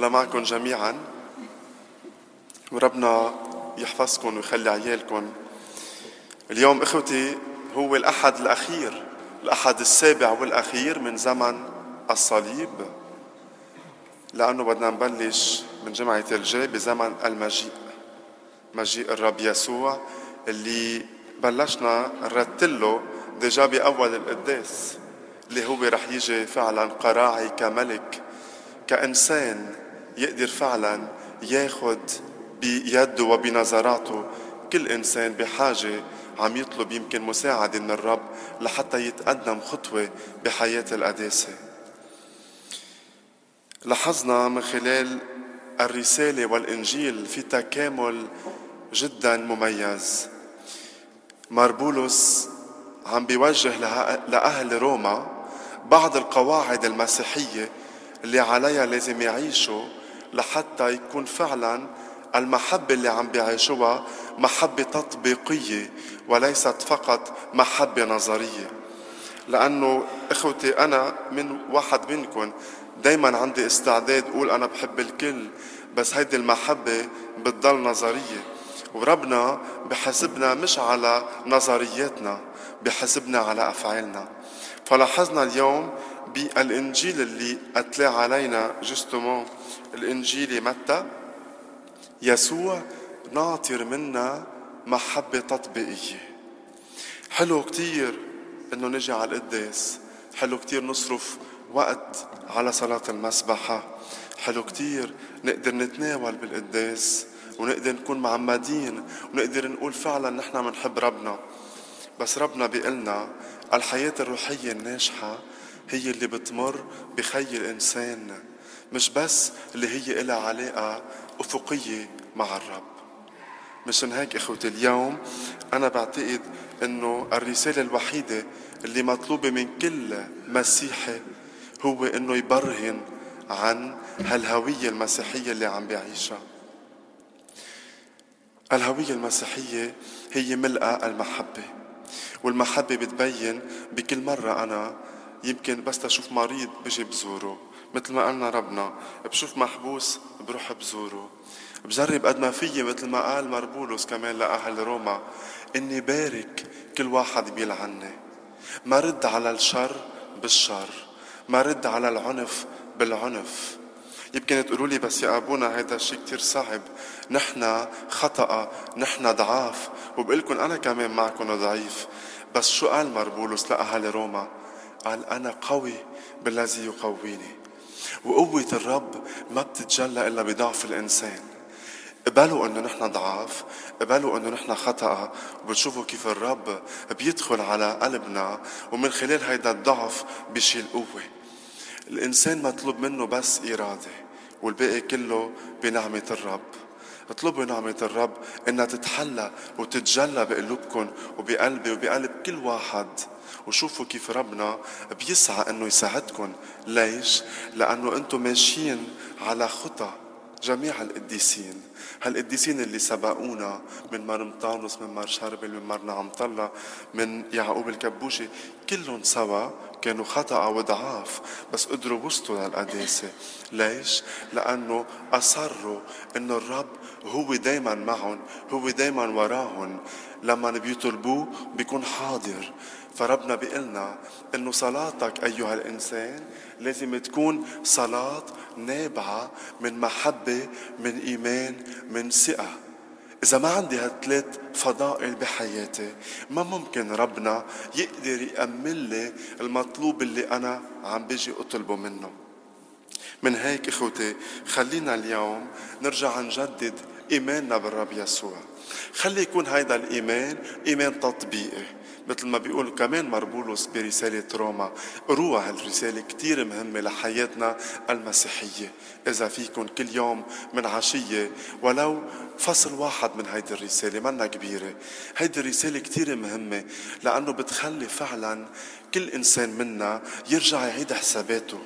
الله معكم جميعا. وربنا يحفظكم ويخلي عيالكم. اليوم إخوتي هو الأحد الأخير الأحد السابع والأخير من زمن الصليب. لأنه بدنا نبلش من جمعة الجاي بزمن المجيء مجيء الرب يسوع اللي بلشنا نرتله ديجا بأول القداس اللي هو رح يجي فعلا قراعي كملك كإنسان يقدر فعلا ياخد بيده وبنظراته. كل إنسان بحاجة عم يطلب يمكن مساعدة من الرب لحتى يتقدم خطوة بحياة القداسة. لاحظنا من خلال الرسالة والإنجيل في تكامل جدا مميز. ماربولوس عم بيوجه لأهل روما بعض القواعد المسيحية اللي عليها لازم يعيشوا لحتى يكون فعلا المحبة اللي عم بيعيشوها محبة تطبيقية وليست فقط محبة نظرية. لأنه إخوتي أنا من واحد منكم دايما عندي استعداد أقول أنا بحب الكل بس هيدي المحبة بتضل نظرية. وربنا بحسبنا مش على نظرياتنا بحسبنا على أفعالنا. فلاحظنا اليوم بالإنجيل اللي أتلى علينا جستمون الإنجيل متى؟ يسوع ناطر منا محبة تطبيقية. حلو كتير إنه نجي على القداس حلو كتير نصرف وقت على صلاة المسبحة. حلو كتير نقدر نتناول بالقداس ونقدر نكون معمدين ونقدر نقول فعلا نحن بنحب ربنا. بس ربنا بيقلنا الحياة الروحية الناجحة هي اللي بتمر بخي الإنسان مش بس اللي هي إلها علاقة أفقية مع الرب. مشان هيك إخوتي اليوم أنا بعتقد أنه الرسالة الوحيدة اللي مطلوبة من كل مسيحي هو أنه يبرهن عن هالهوية المسيحية اللي عم بيعيشها الهوية المسيحية هي ملء المحبة والمحبة بتبين بكل مرة أنا يمكن بس تشوف مريض بجي بزوره مثل ما قالنا ربنا بشوف محبوس بروح بزوره. بجرب قد ما فيي مثل ما قال مربولوس كمان لأهل روما إني بارك كل واحد بيلعني ما رد على الشر بالشر ما رد على العنف بالعنف. يمكن تقولوا لي بس يا أبونا هذا الشيء كثير صعب. نحن خطأ نحن ضعاف. وبقول لكم أنا كمان معكم ضعيف. بس شو قال مربولوس لأهل روما؟ قال أنا قوي بالذي يقويني. وقوة الرب ما بتتجلى إلا بضعف الإنسان. قبلوا إنه نحن ضعاف قبلوا إنه نحن خطأ. وبتشوفوا كيف الرب بيدخل على قلبنا ومن خلال هيدا الضعف بيشيل قوة. الإنسان مطلوب منه بس إرادة والباقي كله بنعمة الرب. اطلبوا نعمة الرب إنها تتحلى وتتجلى بقلوبكم وبقلبي وبقلب كل واحد. وشوفوا كيف ربنا بيسعى إنه يساعدكم. ليش؟ لأنه أنتم ماشيين على خطى جميع القديسين. هالقديسين اللي سبقونا من مرمطانوس من مار شربل من مار نعمطلة من يعقوب الكبوشي كلهم سوا كانوا خطأ وضعاف بس قدروا وصلوا للقداسة. ليش؟ لأنه أصروا أنه الرب هو دايما معهم هو دايما وراهم. لما بيطلبوه بيكون حاضر. فربنا بيقلنا إنه صلاتك أيها الإنسان لازم تكون صلاة نابعة من محبة من إيمان من ثقة. إذا ما عندي هالثلاث فضائل بحياتي ما ممكن ربنا يقدر يأمن لي المطلوب اللي أنا عم بيجي أطلبه منه. من هيك إخوتي خلينا اليوم نرجع نجدد إيماننا بالرب يسوع. خلي يكون هيدا الإيمان إيمان تطبيقي. مثل ما بيقول كمان مربولوس برسالة روما روى هالرسالة كتير مهمة لحياتنا المسيحية. إذا فيكم كل يوم من عشية ولو فصل واحد من هيدي الرسالة منا كبيرة. هيدي الرسالة كتير مهمة لأنه بتخلي فعلا كل إنسان منا يرجع يعيد حساباته.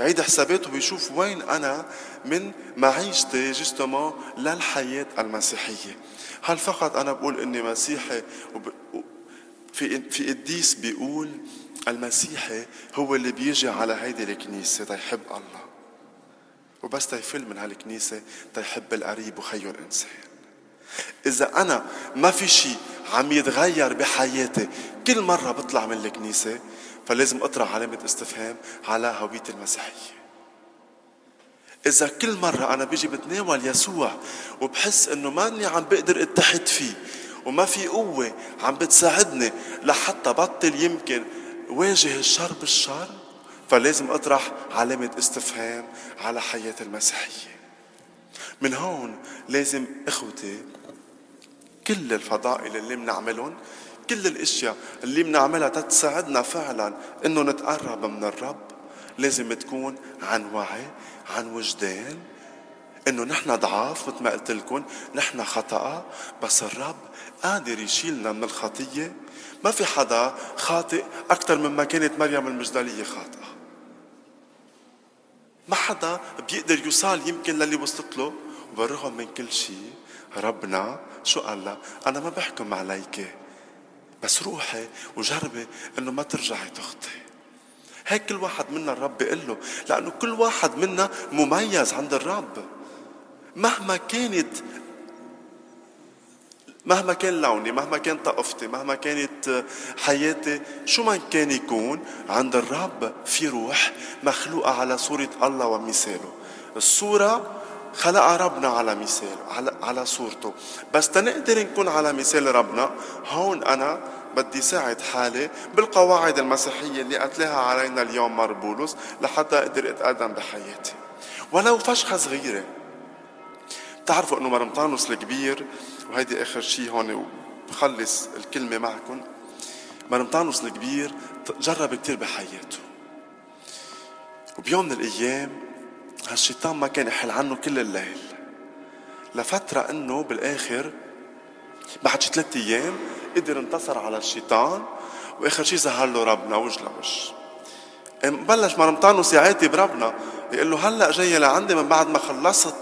يعيد حساباته ويشوف وين أنا من معيشتي جستما للحياة المسيحية. هل فقط أنا بقول إني مسيحي في في قديس بيقول المسيحي هو اللي بيجي على هيدي الكنيسة تيحب الله. وبس تيفل من هالكنيسة تيحب القريب وخيو الإنسان إذا أنا ما في شيء عم يتغير بحياتي كل مرة بطلع من الكنيسة فلازم أطرح علامة استفهام على هويتي المسيحية. إذا كل مرة أنا بيجي بتناول يسوع وبحس إنه ماني عم بقدر أتحد فيه وما في قوة عم بتساعدني لحتى بطل يمكن واجه الشر؟ بالشر فلازم أطرح علامة استفهام على حياتي المسيحية. من هون لازم إخوتي كل الفضائل اللي بنعملهم كل الأشياء اللي بنعملها تتساعدنا فعلا إنه نتقرب من الرب. لازم تكون عن وعي عن وجدان إنه نحن ضعاف مثل ما قلت لكم نحن خطأ بس الرب قادر يشيلنا من الخطية. ما في حدا خاطئ أكثر مما كانت مريم المجدلية خاطئة. ما حدا بيقدر يوصل يمكن للي وصلت له. وبالرغم من كل شيء ربنا شو قال لها أنا ما بحكم عليك بس روحي وجربي إنه ما ترجعي تخطي هيك كل واحد منا الرب بيقول له لأنه كل واحد منا مميز عند الرب. مهما كانت مهما كان لوني مهما كان ثقافتي مهما كانت حياتي شو ما كان يكون عند الرب في روح مخلوقة على صورة الله ومثاله. الصورة خلق ربنا على مثال على على صورته. بس تنقدر نكون على مثال ربنا هون أنا بدي ساعد حالي بالقواعد المسيحية اللي أتلاها علينا اليوم مار بولس لحتى أقدر أتقدم بحياتي. ولو فشخة صغيرة بتعرفوا إنه مرمطانوس الكبير وهيدي آخر شيء هون وبخلص الكلمة معكم. مرمطانوس الكبير جرب كثير بحياته. وبيوم من الأيام هالشيطان ما كان يحل عنه كل الليل. لفترة إنه بالآخر بعد شي ثلاث أيام قدر انتصر على الشيطان وآخر شيء ظهر له ربنا وجه لوجه. بلش مرمطانوس يعاتب ربنا يقول له هلأ جاي لعندي من بعد ما خلصت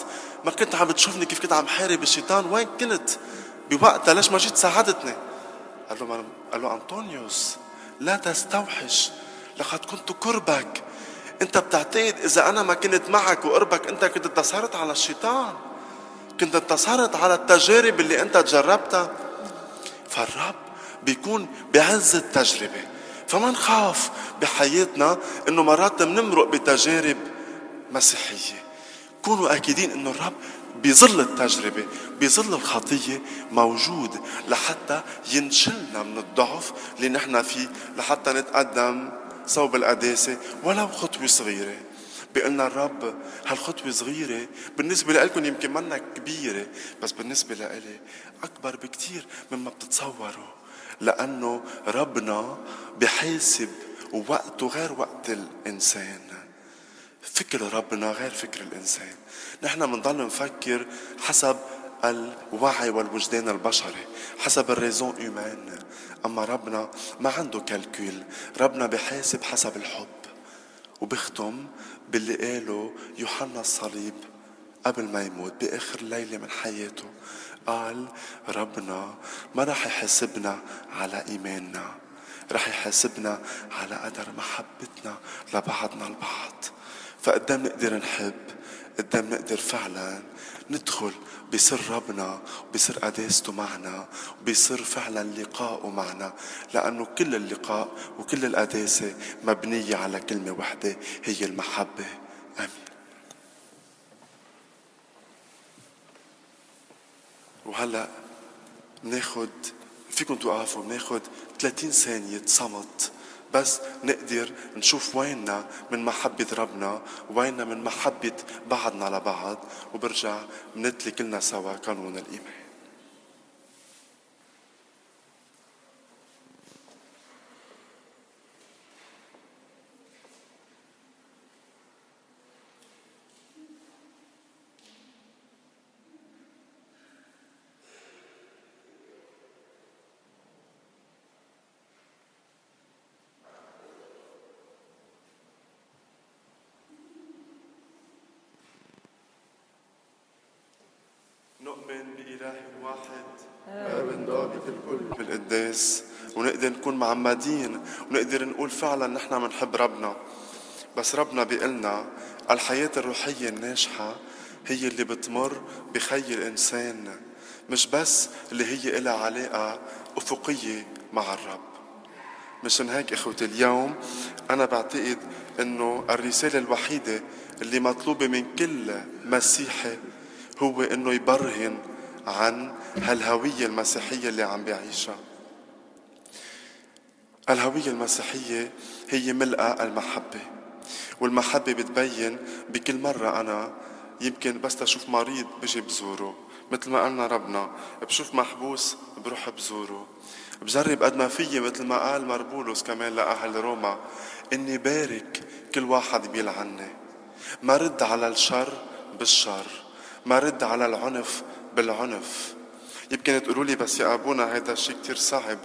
ما كنت عم تشوفني كيف كنت عم حارب الشيطان؟ وين كنت؟ بوقتها ليش ما جيت ساعدتني؟ قال له قال له أنطونيوس لا تستوحش لقد كنت قربك أنت بتعتقد إذا أنا ما كنت معك وقربك أنت كنت انتصرت على الشيطان. كنت انتصرت على التجارب اللي أنت تجربتها. فالرب بيكون بعز التجربة. فما نخاف بحياتنا إنه مرات بنمرق بتجارب مسيحية. كونوا اكيدين إنه الرب بظل التجربة بظل الخطية موجود لحتى ينشلنا من الضعف اللي نحن فيه لحتى نتقدم صوب القداسة ولو خطوة صغيرة. بقلنا الرب هالخطوة صغيرة بالنسبة لكم يمكن منا كبيرة بس بالنسبة لإلي أكبر بكتير مما بتتصوروا لأنه ربنا بحاسب وقته غير وقت الإنسان. فكر ربنا غير فكر الإنسان. نحن بنضل نفكر حسب الوعي والوجدان البشري حسب ال raisonnement أما ربنا ما عنده calcul ربنا بحاسب حسب الحب. وبختم باللي قاله يوحنا الصليب قبل ما يموت بآخر ليلة من حياته. قال ربنا ما راح يحاسبنا على إيماننا رح يحاسبنا على قدر محبتنا لبعضنا البعض. فقدام نقدر نحب قدام نقدر فعلا ندخل بسر ربنا بسر قداسته معنا بسر فعلا لقائه معنا. لأنه كل اللقاء وكل القداسة مبنية على كلمة واحدة هي المحبة. آمين. وهلأ ناخد فيكم توقفوا ناخد 30 ثانية صمت بس نقدر نشوف ويننا من محبة ربنا ويننا من محبة بعضنا لبعض وبرجع بنتلي كلنا سوا قانون الإيمان. بالقداس ونقدر نكون معمدين. ونقدر نقول فعلا نحن بنحب ربنا. بس ربنا بيقلنا الحياة الروحية الناجحة هي اللي بتمر بخي الإنسان مش بس اللي هي إلها علاقة أفقية مع الرب. مشان هيك إخوتي اليوم أنا بعتقد إنه الرسالة الوحيدة اللي مطلوبة من كل مسيحي هو إنه يبرهن عن هالهوية المسيحية اللي عم بيعيشها الهوية المسيحية هي ملء المحبة والمحبة بتبين بكل مرة أنا يمكن بس أشوف مريض بجي بزوره. مثل ما قالنا ربنا بشوف محبوس بروح بزوره. بجرب قد ما فيي مثل ما قال مربولوس كمان لأهل روما إني بارك كل واحد بيلعني ما رد على الشر بالشر ما رد على العنف بالعنف. يمكن تقولوا لي بس يا أبونا هذا الشيء كثير صعب.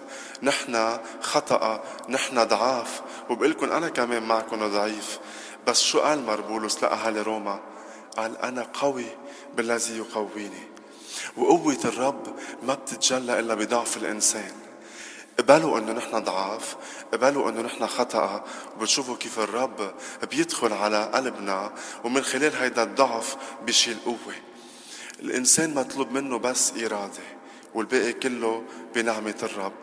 نحن خطأ نحن ضعاف. وبقول لكم أنا كمان معكم ضعيف. بس شو قال مربولوس لاهل روما؟ قال أنا قوي بالذي يقويني. وقوة الرب ما بتتجلى إلا بضعف الإنسان. قبلوا إنه نحن ضعاف قبلوا إنه نحن خطأ. وبتشوفوا كيف الرب بيدخل على قلبنا. ومن خلال هيدا الضعف بيشيل قوة. الإنسان مطلوب منه بس إرادة والباقي كله بنعمة الرب.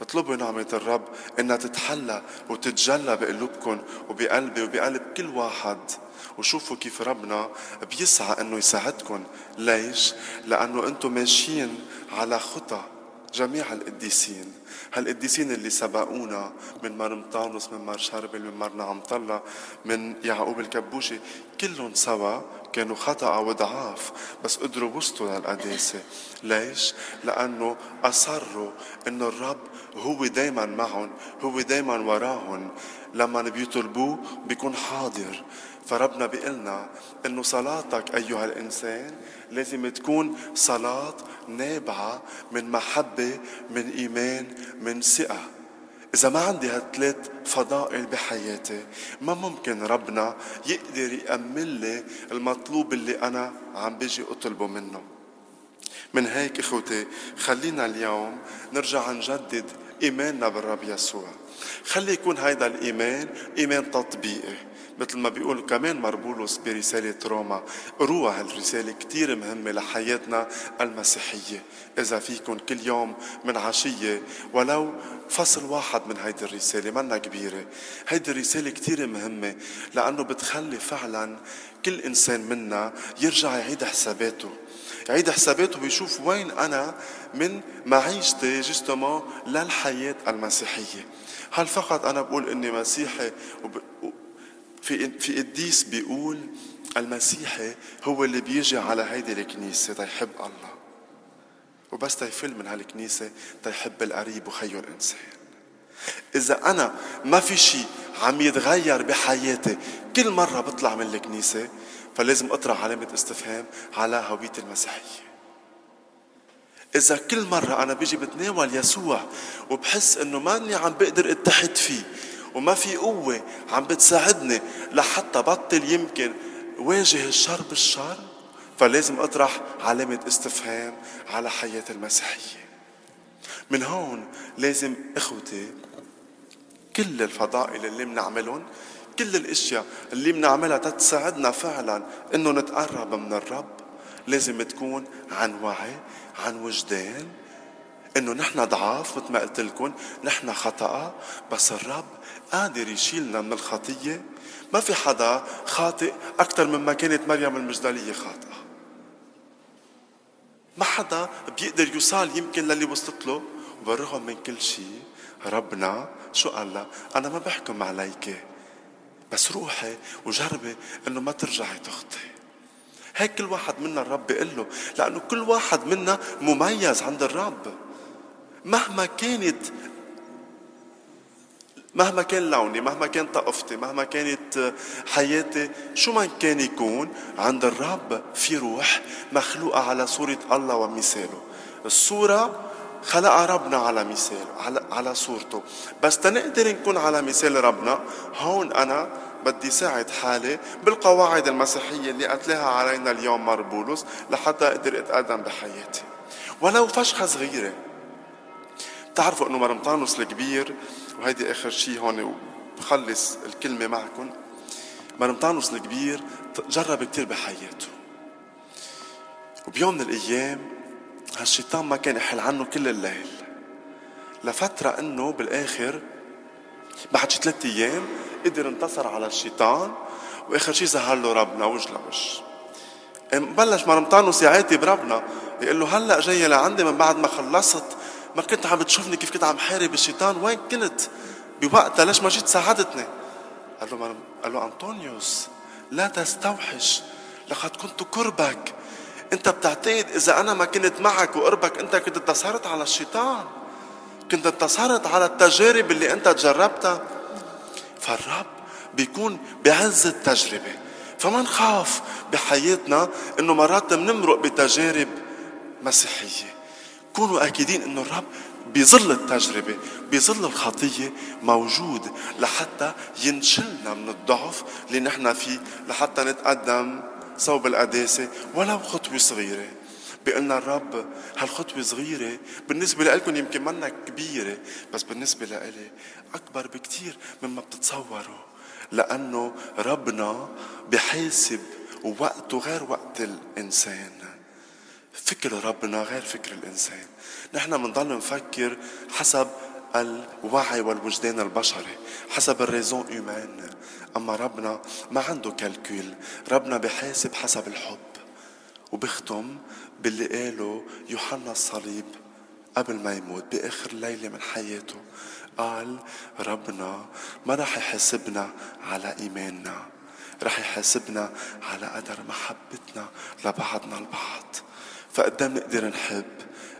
اطلبوا نعمة الرب إنها تتحلى وتتجلى بقلوبكم وبقلبي وبقلب كل واحد. وشوفوا كيف ربنا بيسعى إنه يساعدكم. ليش؟ لأنه أنتم ماشيين على خطى جميع القديسين. هالقديسين اللي سبقونا من مرمطانوس من مار شربل من مار نعمطلة من يعقوب الكبوشي كلهم سوا كانوا خطأ وضعاف بس قدروا وصلوا للقداسة. ليش؟ لأنه أصروا أنه الرب هو دايما معهم هو دايما وراهم. لما بيطلبوه بيكون حاضر. فربنا بيقلنا إنه صلاتك أيها الإنسان لازم تكون صلاة نابعة من محبة من إيمان من ثقة. إذا ما عندي هالثلاث فضائل بحياتي ما ممكن ربنا يقدر يأمن لي المطلوب اللي أنا عم بيجي أطلبه منه. من هيك إخوتي خلينا اليوم نرجع نجدد إيماننا بالرب يسوع. خلي يكون هيدا الإيمان إيمان تطبيقي. مثل ما بيقول كمان مربولوس برسالة روما. قروها هالرسالة كتير مهمة لحياتنا المسيحية. إذا فيكم كل يوم من عشية ولو فصل واحد من هيدي الرسالة منا كبيرة. هيدي الرسالة كتير مهمة لأنه بتخلي فعلا كل إنسان منا يرجع يعيد حساباته. يعيد حساباته ويشوف وين أنا من معيشتي جستما للحياة المسيحية. هل فقط أنا بقول إني مسيحي في في قديس بيقول المسيحي هو اللي بيجي على هيدي الكنيسة تيحب الله. وبس تيفل من هالكنيسة تيحب القريب وخيه الإنسان إذا أنا ما في شيء عم يتغير بحياتي كل مرة بطلع من الكنيسة فلازم أطرح علامة استفهام على هويتي المسيحية. إذا كل مرة أنا بيجي بتناول يسوع وبحس إنه ماني عم بقدر أتحد فيه وما في قوة عم بتساعدني لحتى بطل يمكن واجه الشر بالشر فلازم أطرح علامة استفهام على حياة المسيحية. من هون لازم إخوتي كل الفضائل اللي بنعملهم كل الأشياء اللي بنعملها تتساعدنا فعلا إنه نتقرب من الرب. لازم تكون عن وعي عن وجدان. إنه نحن ضعاف مثل ما قلت لكم نحن خطأ بس الرب قادر يشيلنا من الخطية. ما في حدا خاطئ أكثر مما كانت مريم المجدلية خاطئة. ما حدا بيقدر يوصل يمكن للي وصلت له. وبالرغم من كل شيء ربنا شو قال لها أنا ما بحكم عليك بس روحي وجربي إنه ما ترجعي تخطي هيك كل واحد منا الرب بيقول له لأنه كل واحد منا مميز عند الرب. مهما كانت مهما كان لوني مهما كان طائفتي مهما كانت حياتي شو ما كان يكون عند الرب في روح مخلوقة على صورة الله ومثاله. الصورة خلقها ربنا على مثال على, على صورته. بس تنقدر نكون على مثال ربنا هون أنا بدي ساعد حالي بالقواعد المسيحية اللي أتلاها علينا اليوم مار بولس لحتى أقدر أتقدم بحياتي. ولو فشخة صغيرة بتعرفوا إنه مرمطانوس الكبير وهيدي آخر شيء هون بخلص الكلمة معكم. مرمطانوس الكبير جرب كتير بحياته. وبيوم من الأيام هالشيطان ما كان يحل عنه كل الليل. لفترة إنه بالآخر بعد شي ثلاث أيام قدر انتصر على الشيطان وآخر شي ظهر له ربنا وجه لوجه. بلش مرمطانوس يعاتب ربنا يقول له هلأ جاي لعندي من بعد ما خلصت ما كنت عم بتشوفني كيف كنت عم حارب الشيطان؟ وين كنت؟ بوقتها ليش ما جيت ساعدتني؟ قال له قال له أنطونيوس لا تستوحش لقد كنت قربك أنت بتعتقد إذا أنا ما كنت معك وقربك أنت كنت انتصرت على الشيطان. كنت انتصرت على التجارب اللي أنت تجربتها. فالرب بيكون بعز التجربة. فما نخاف بحياتنا إنه مرات بنمرق بتجارب مسيحية. كونوا اكيدين إنه الرب بظل التجربة بظل الخطية موجود لحتى ينشلنا من الضعف اللي نحن فيه لحتى نتقدم صوب القداسة ولو خطوة صغيرة. بيقلنا الرب هالخطوة صغيرة بالنسبة لكم يمكن منا كبيرة بس بالنسبة لإلي أكبر بكتير مما بتتصوروا لأنه ربنا بحاسب ووقته غير وقت الإنسان. فكر ربنا غير فكر الإنسان. نحن بنضل نفكر حسب الوعي والوجدان البشري حسب ال raisonnement أما ربنا ما عنده calcul ربنا بحاسب حسب الحب. وبختم باللي قاله يوحنا الصليب قبل ما يموت بآخر ليلة من حياته. قال ربنا ما راح يحاسبنا على إيماننا راح يحاسبنا على قدر محبتنا لبعضنا البعض. فقدام نقدر نحب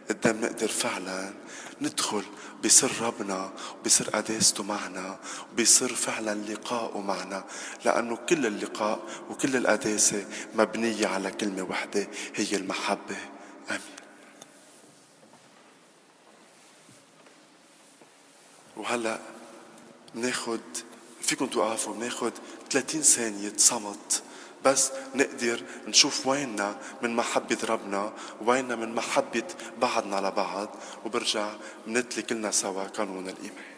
قدام نقدر فعلا ندخل بسر ربنا بسر قداسته معنا بسر فعلا لقائه معنا. لأنه كل اللقاء وكل القداسة مبنية على كلمة واحدة هي المحبة. آمين. وهلأ بناخد فيكم توقفوا بناخد 30 ثانية صمت. بس نقدر نشوف ويننا من محبة ربنا ويننا من محبة بعضنا لبعض وبرجع بنتلي كلنا سوا قانون الإيمان.